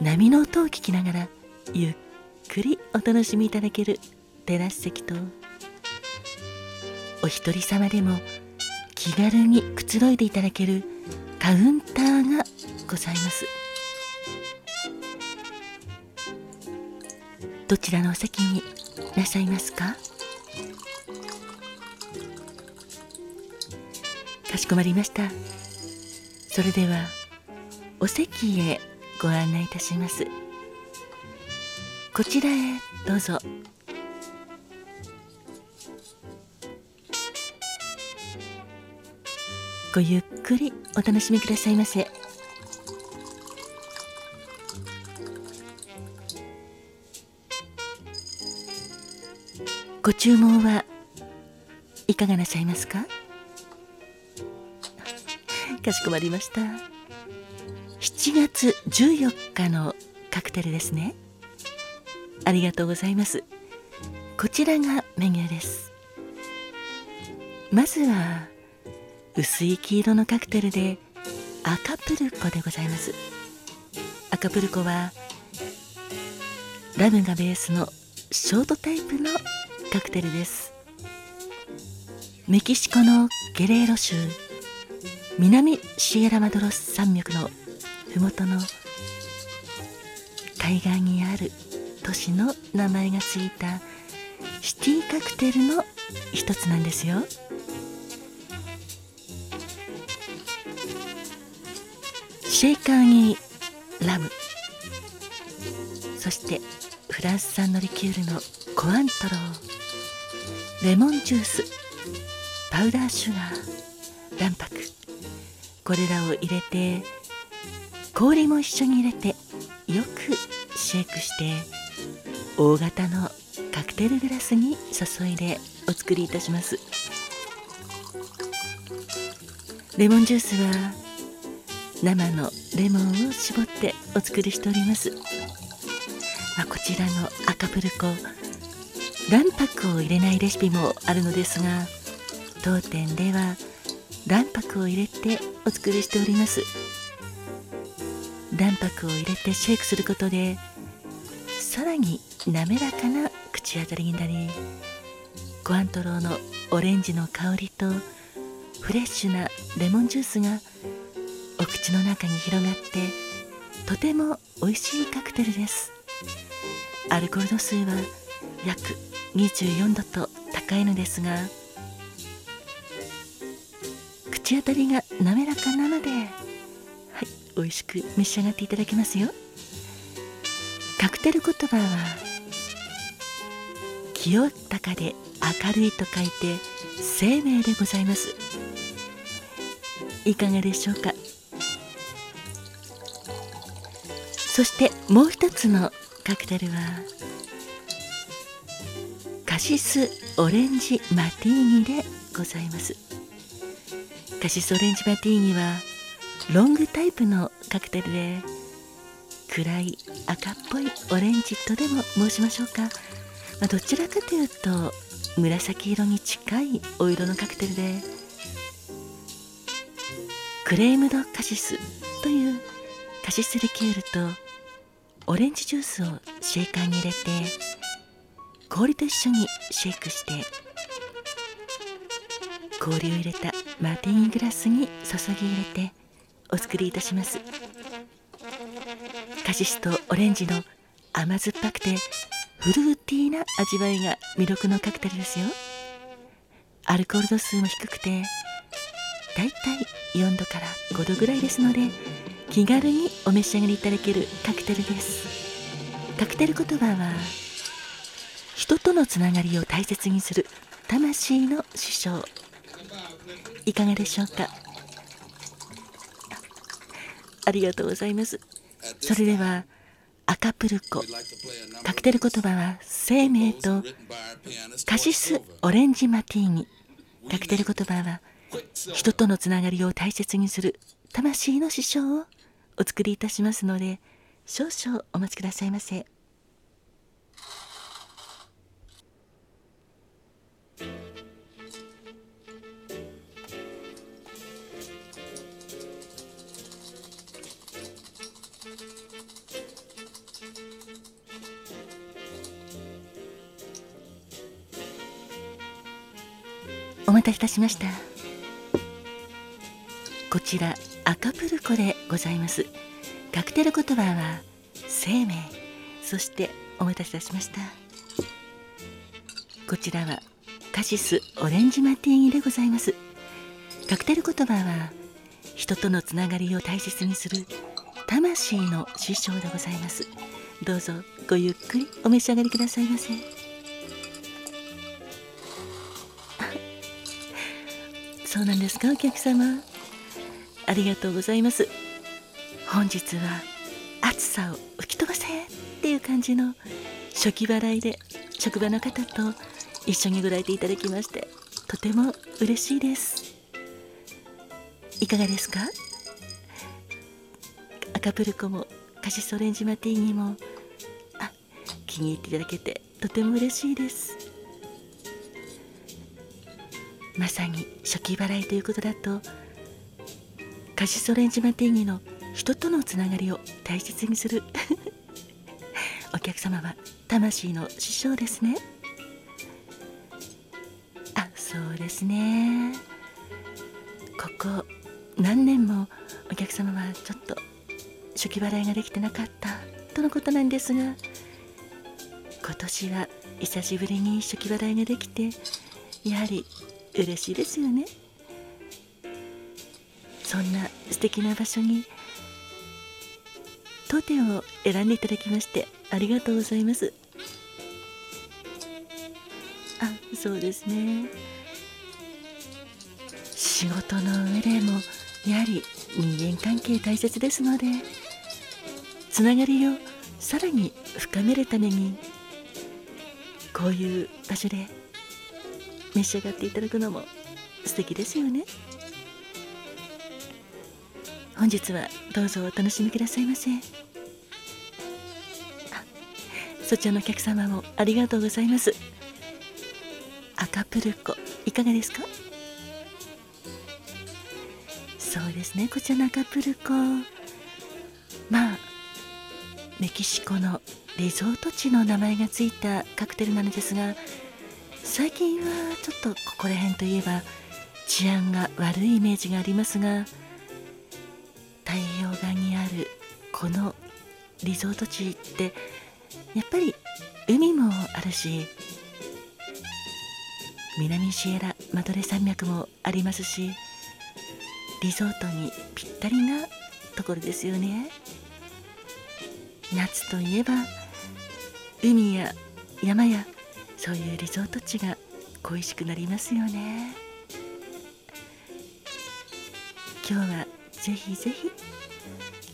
波の音を聞きながらゆっくりお楽しみいただけるテラス席とお一人様でも気軽にくつろいでいただけるカウンターがございます。どちらのお席になさいますか？かしこまりました。それではお席へご案内いたします。こちらへどうぞ。ごゆっくりお楽しみくださいませ。ご注文はいかがなさいますか？かしこまりました。7月14日のカクテルですね。ありがとうございます。こちらがメニューです。まずは薄い黄色のカクテルで赤プルコでございます。赤プルコはラムがベースのショートタイプのカクテルです。メキシコのゲレーロ州南シエラマドロス山脈の麓の海岸にある都市の名前がついたシティカクテルの一つなんですよ。シェイカーにラム。そしてフランス産のリキュールのコアントロー。レモンジュース。パウダーシュガー。卵白。これらを入れて氷も一緒に入れてよくシェイクして大型のカクテルグラスに注いでお作りいたします。レモンジュースは生のレモンを絞ってお作りしております、まあ、こちらの赤プルコ卵白を入れないレシピもあるのですが当店では卵白を入れてお作りしております。卵白を入れてシェイクすることでさらに滑らかな口当たりになりコアントローのオレンジの香りとフレッシュなレモンジュースがお口の中に広がってとても美味しいカクテルです。アルコール度数は約24度と高いのですが口当たりが滑らかなので美味しく召し上がっていただけますよ。カクテル言葉は清高で明るいと書いて生命でございます。いかがでしょうか？そしてもう一つのカクテルはカシスオレンジマティーニでございます。カシスオレンジマティーニはロングタイプのカクテルで暗い赤っぽいオレンジとでも申しましょうか、まあ、どちらかというと紫色に近いお色のカクテルでクレームドカシスというカシスリキュールとオレンジジュースをシェイカーに入れて氷と一緒にシェイクして氷を入れたマーティングラスに注ぎ入れてお作りいたします。カシスとオレンジの甘酸っぱくてフルーティーな味わいが魅力のカクテルですよ。アルコール度数も低くてだいたい4度から5度ぐらいですので気軽にお召し上がりいただけるカクテルです。カクテル言葉は人とのつながりを大切にする魂の師匠。いかがでしょうか？ありがとうございますそれではアカプルコカクテル言葉は生命とカシスオレンジマティーニカクテル言葉は人とのつながりを大切にする魂の師匠をお作りいたしますので少々お待ちくださいませ。お待たせいたしました。こちら赤プルコでございます。カクテル言葉は生命。そしてお待たせいたしました。こちらはカシスオレンジマティーニでございます。カクテル言葉は人とのつながりを大切にする魂の師匠でございます。どうぞごゆっくりお召し上がりくださいませ。そうなんですかお客様。ありがとうございます。本日は暑さを吹き飛ばせっていう感じの初期払いで職場の方と一緒にご来店いただきましてとても嬉しいです。いかがですか？赤プルコもカシスオレンジマティーニもあ気に入っていただけてとても嬉しいです。まさに初期払いということだとカシスオレンジマティーニの人とのつながりを大切にする お客様は魂の師匠ですね。あそうですね。ここ何年もお客様はちょっと初期払いができてなかったとのことなんですが今年は久しぶりに初期払いができてやはり嬉しいですよね。そんな素敵な場所に当店を選んでいただきましてありがとうございます。あそうですね。仕事の上でもやはり人間関係大切ですのでつながりをさらに深めるために。こういう場所で。召し上がっていただくのも素敵ですよね。本日はどうぞお楽しみくださいませ。そちらのお客様もありがとうございます。赤プルコいかがですか？そうですねこちらの赤プルコ。まあメキシコのリゾート地の名前がついたカクテルなのですが最近はちょっとここら辺といえば治安が悪いイメージがありますが太平洋側にあるこのリゾート地ってやっぱり海もあるし南シエラマドレ山脈もありますしリゾートにぴったりなところですよね。夏といえば海や山やそういうリゾート地が恋しくなりますよね。今日はぜひぜひ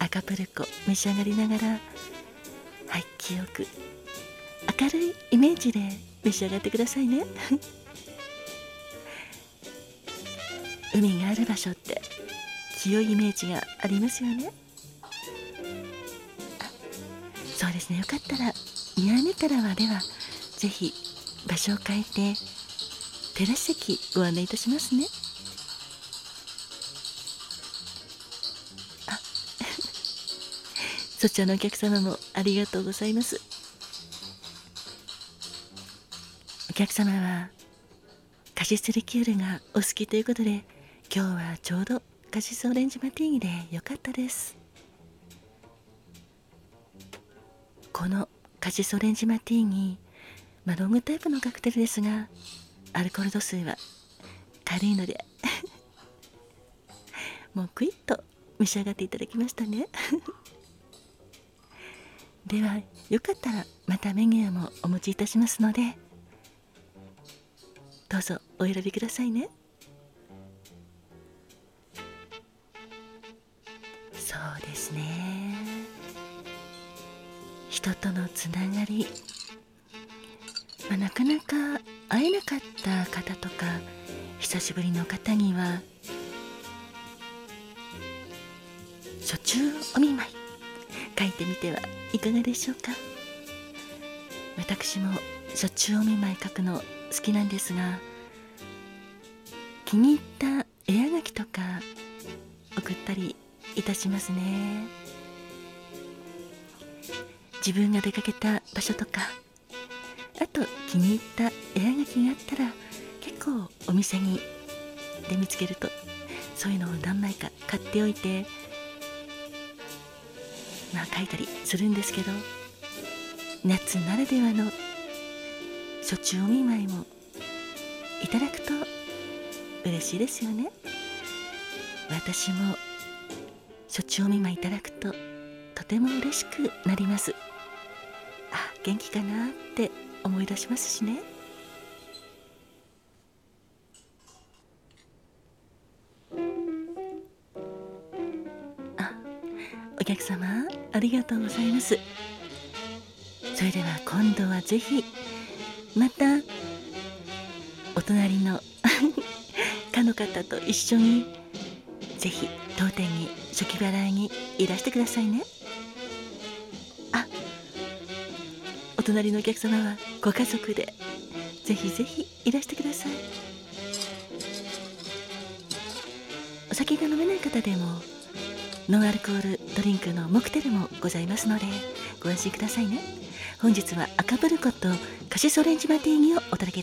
赤プルコ召し上がりながらはい清く明るいイメージで召し上がってくださいね。海がある場所って清いイメージがありますよね。そうですね。よかったら見上げからはではぜひ場所を変えてテラス席ご案内いたしますね。あ そちらのお客様もありがとうございます。お客様はカシスリキュールがお好きということで今日はちょうどカシスオレンジマティーニでよかったです。このカシスオレンジマティーニまあ、ロングタイプのカクテルですがアルコール度数は軽いので もうクイッと召し上がっていただきましたね。ではよかったらまたメニューもお持ちいたしますのでどうぞお選びくださいね。そうですね。人とのつながり、まあ、なかなか会えなかった方とか久しぶりの方には初中お見舞い書いてみてはいかがでしょうか。私も初中お見舞い書くの好きなんですが気に入った絵はがきとか送ったりいたしますね。自分が出かけた場所とかあと気に入った絵はがきがあったら結構お店にで見つけるとそういうのを何枚か買っておいてまあ書いたりするんですけど夏ならではの初中お見舞いもいただくと嬉しいですよね。私も初中お見舞いいただくととても嬉しくなります。元気かなって思い出しますしね。あお客様ありがとうございます。それでは今度はぜひまたお隣の かの方と一緒にぜひ当店に初期払いにいらしてくださいね。隣のお客様はご家族でぜひぜひいらしてください。お酒が飲めない方でもノンアルコールドリンクのモクテルもございますのでご安心くださいね。本日は赤ブルコとカシスオレンジマティーニをお届けいたし